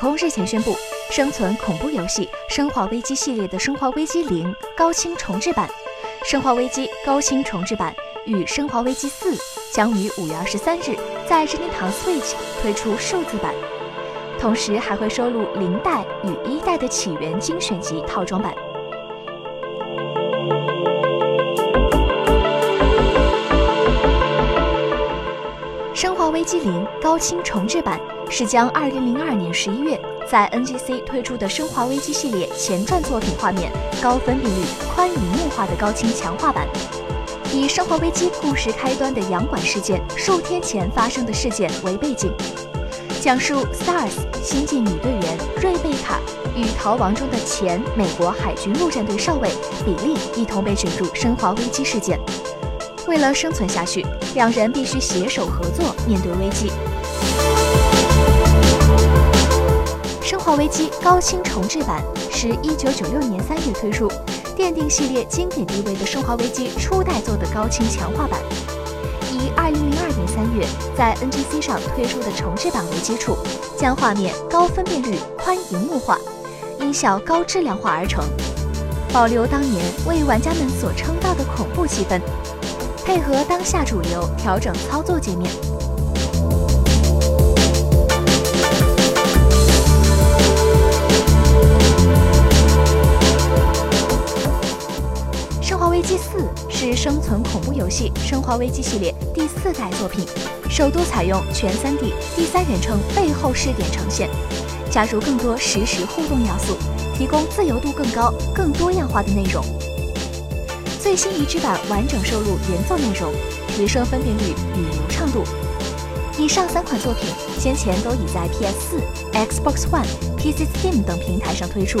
空日前宣布，生存恐怖游戏《生化危机》系列的《生化危机零》高清重制版，《生化危机》高清重制版与《生化危机四》将于五月二十三日在任天堂 Switch 推出数字版，同时还会收录零代与一代的起源精选集套装版。《生化危机零》高清重制版是将2002年11月在 NGC 推出的《生化危机》系列前传作品画面高分辨率、宽银幕化的高清强化版，以《生化危机》故事开端的洋馆事件数天前发生的事件为背景，讲述 STARS 新晋女队员瑞贝卡与逃亡中的前美国海军陆战队少尉比利一同被卷入生化危机事件。为了生存下去，两人必须携手合作面对危机。《生化危机》高清重制版是一九九六年三月推出，奠定系列经典地位的《生化危机》初代作的高清强化版，以二零零二年三月在 NGC 上推出的重制版为基础，将画面高分辨率、宽银幕化，音效高质量化而成，保留当年为玩家们所称道的恐怖气氛。配合当下主流调整操作界面，《第四》是生存恐怖游戏《生化危机》系列第四代作品，首度采用全 3D 第三人称背后视点呈现，加入更多实时互动要素，提供自由度更高、更多样化的内容。最新移植版完整收录原作内容，提升分辨率与流畅度。以上三款作品先前都已在 PS4、Xbox One、PC Steam 等平台上推出。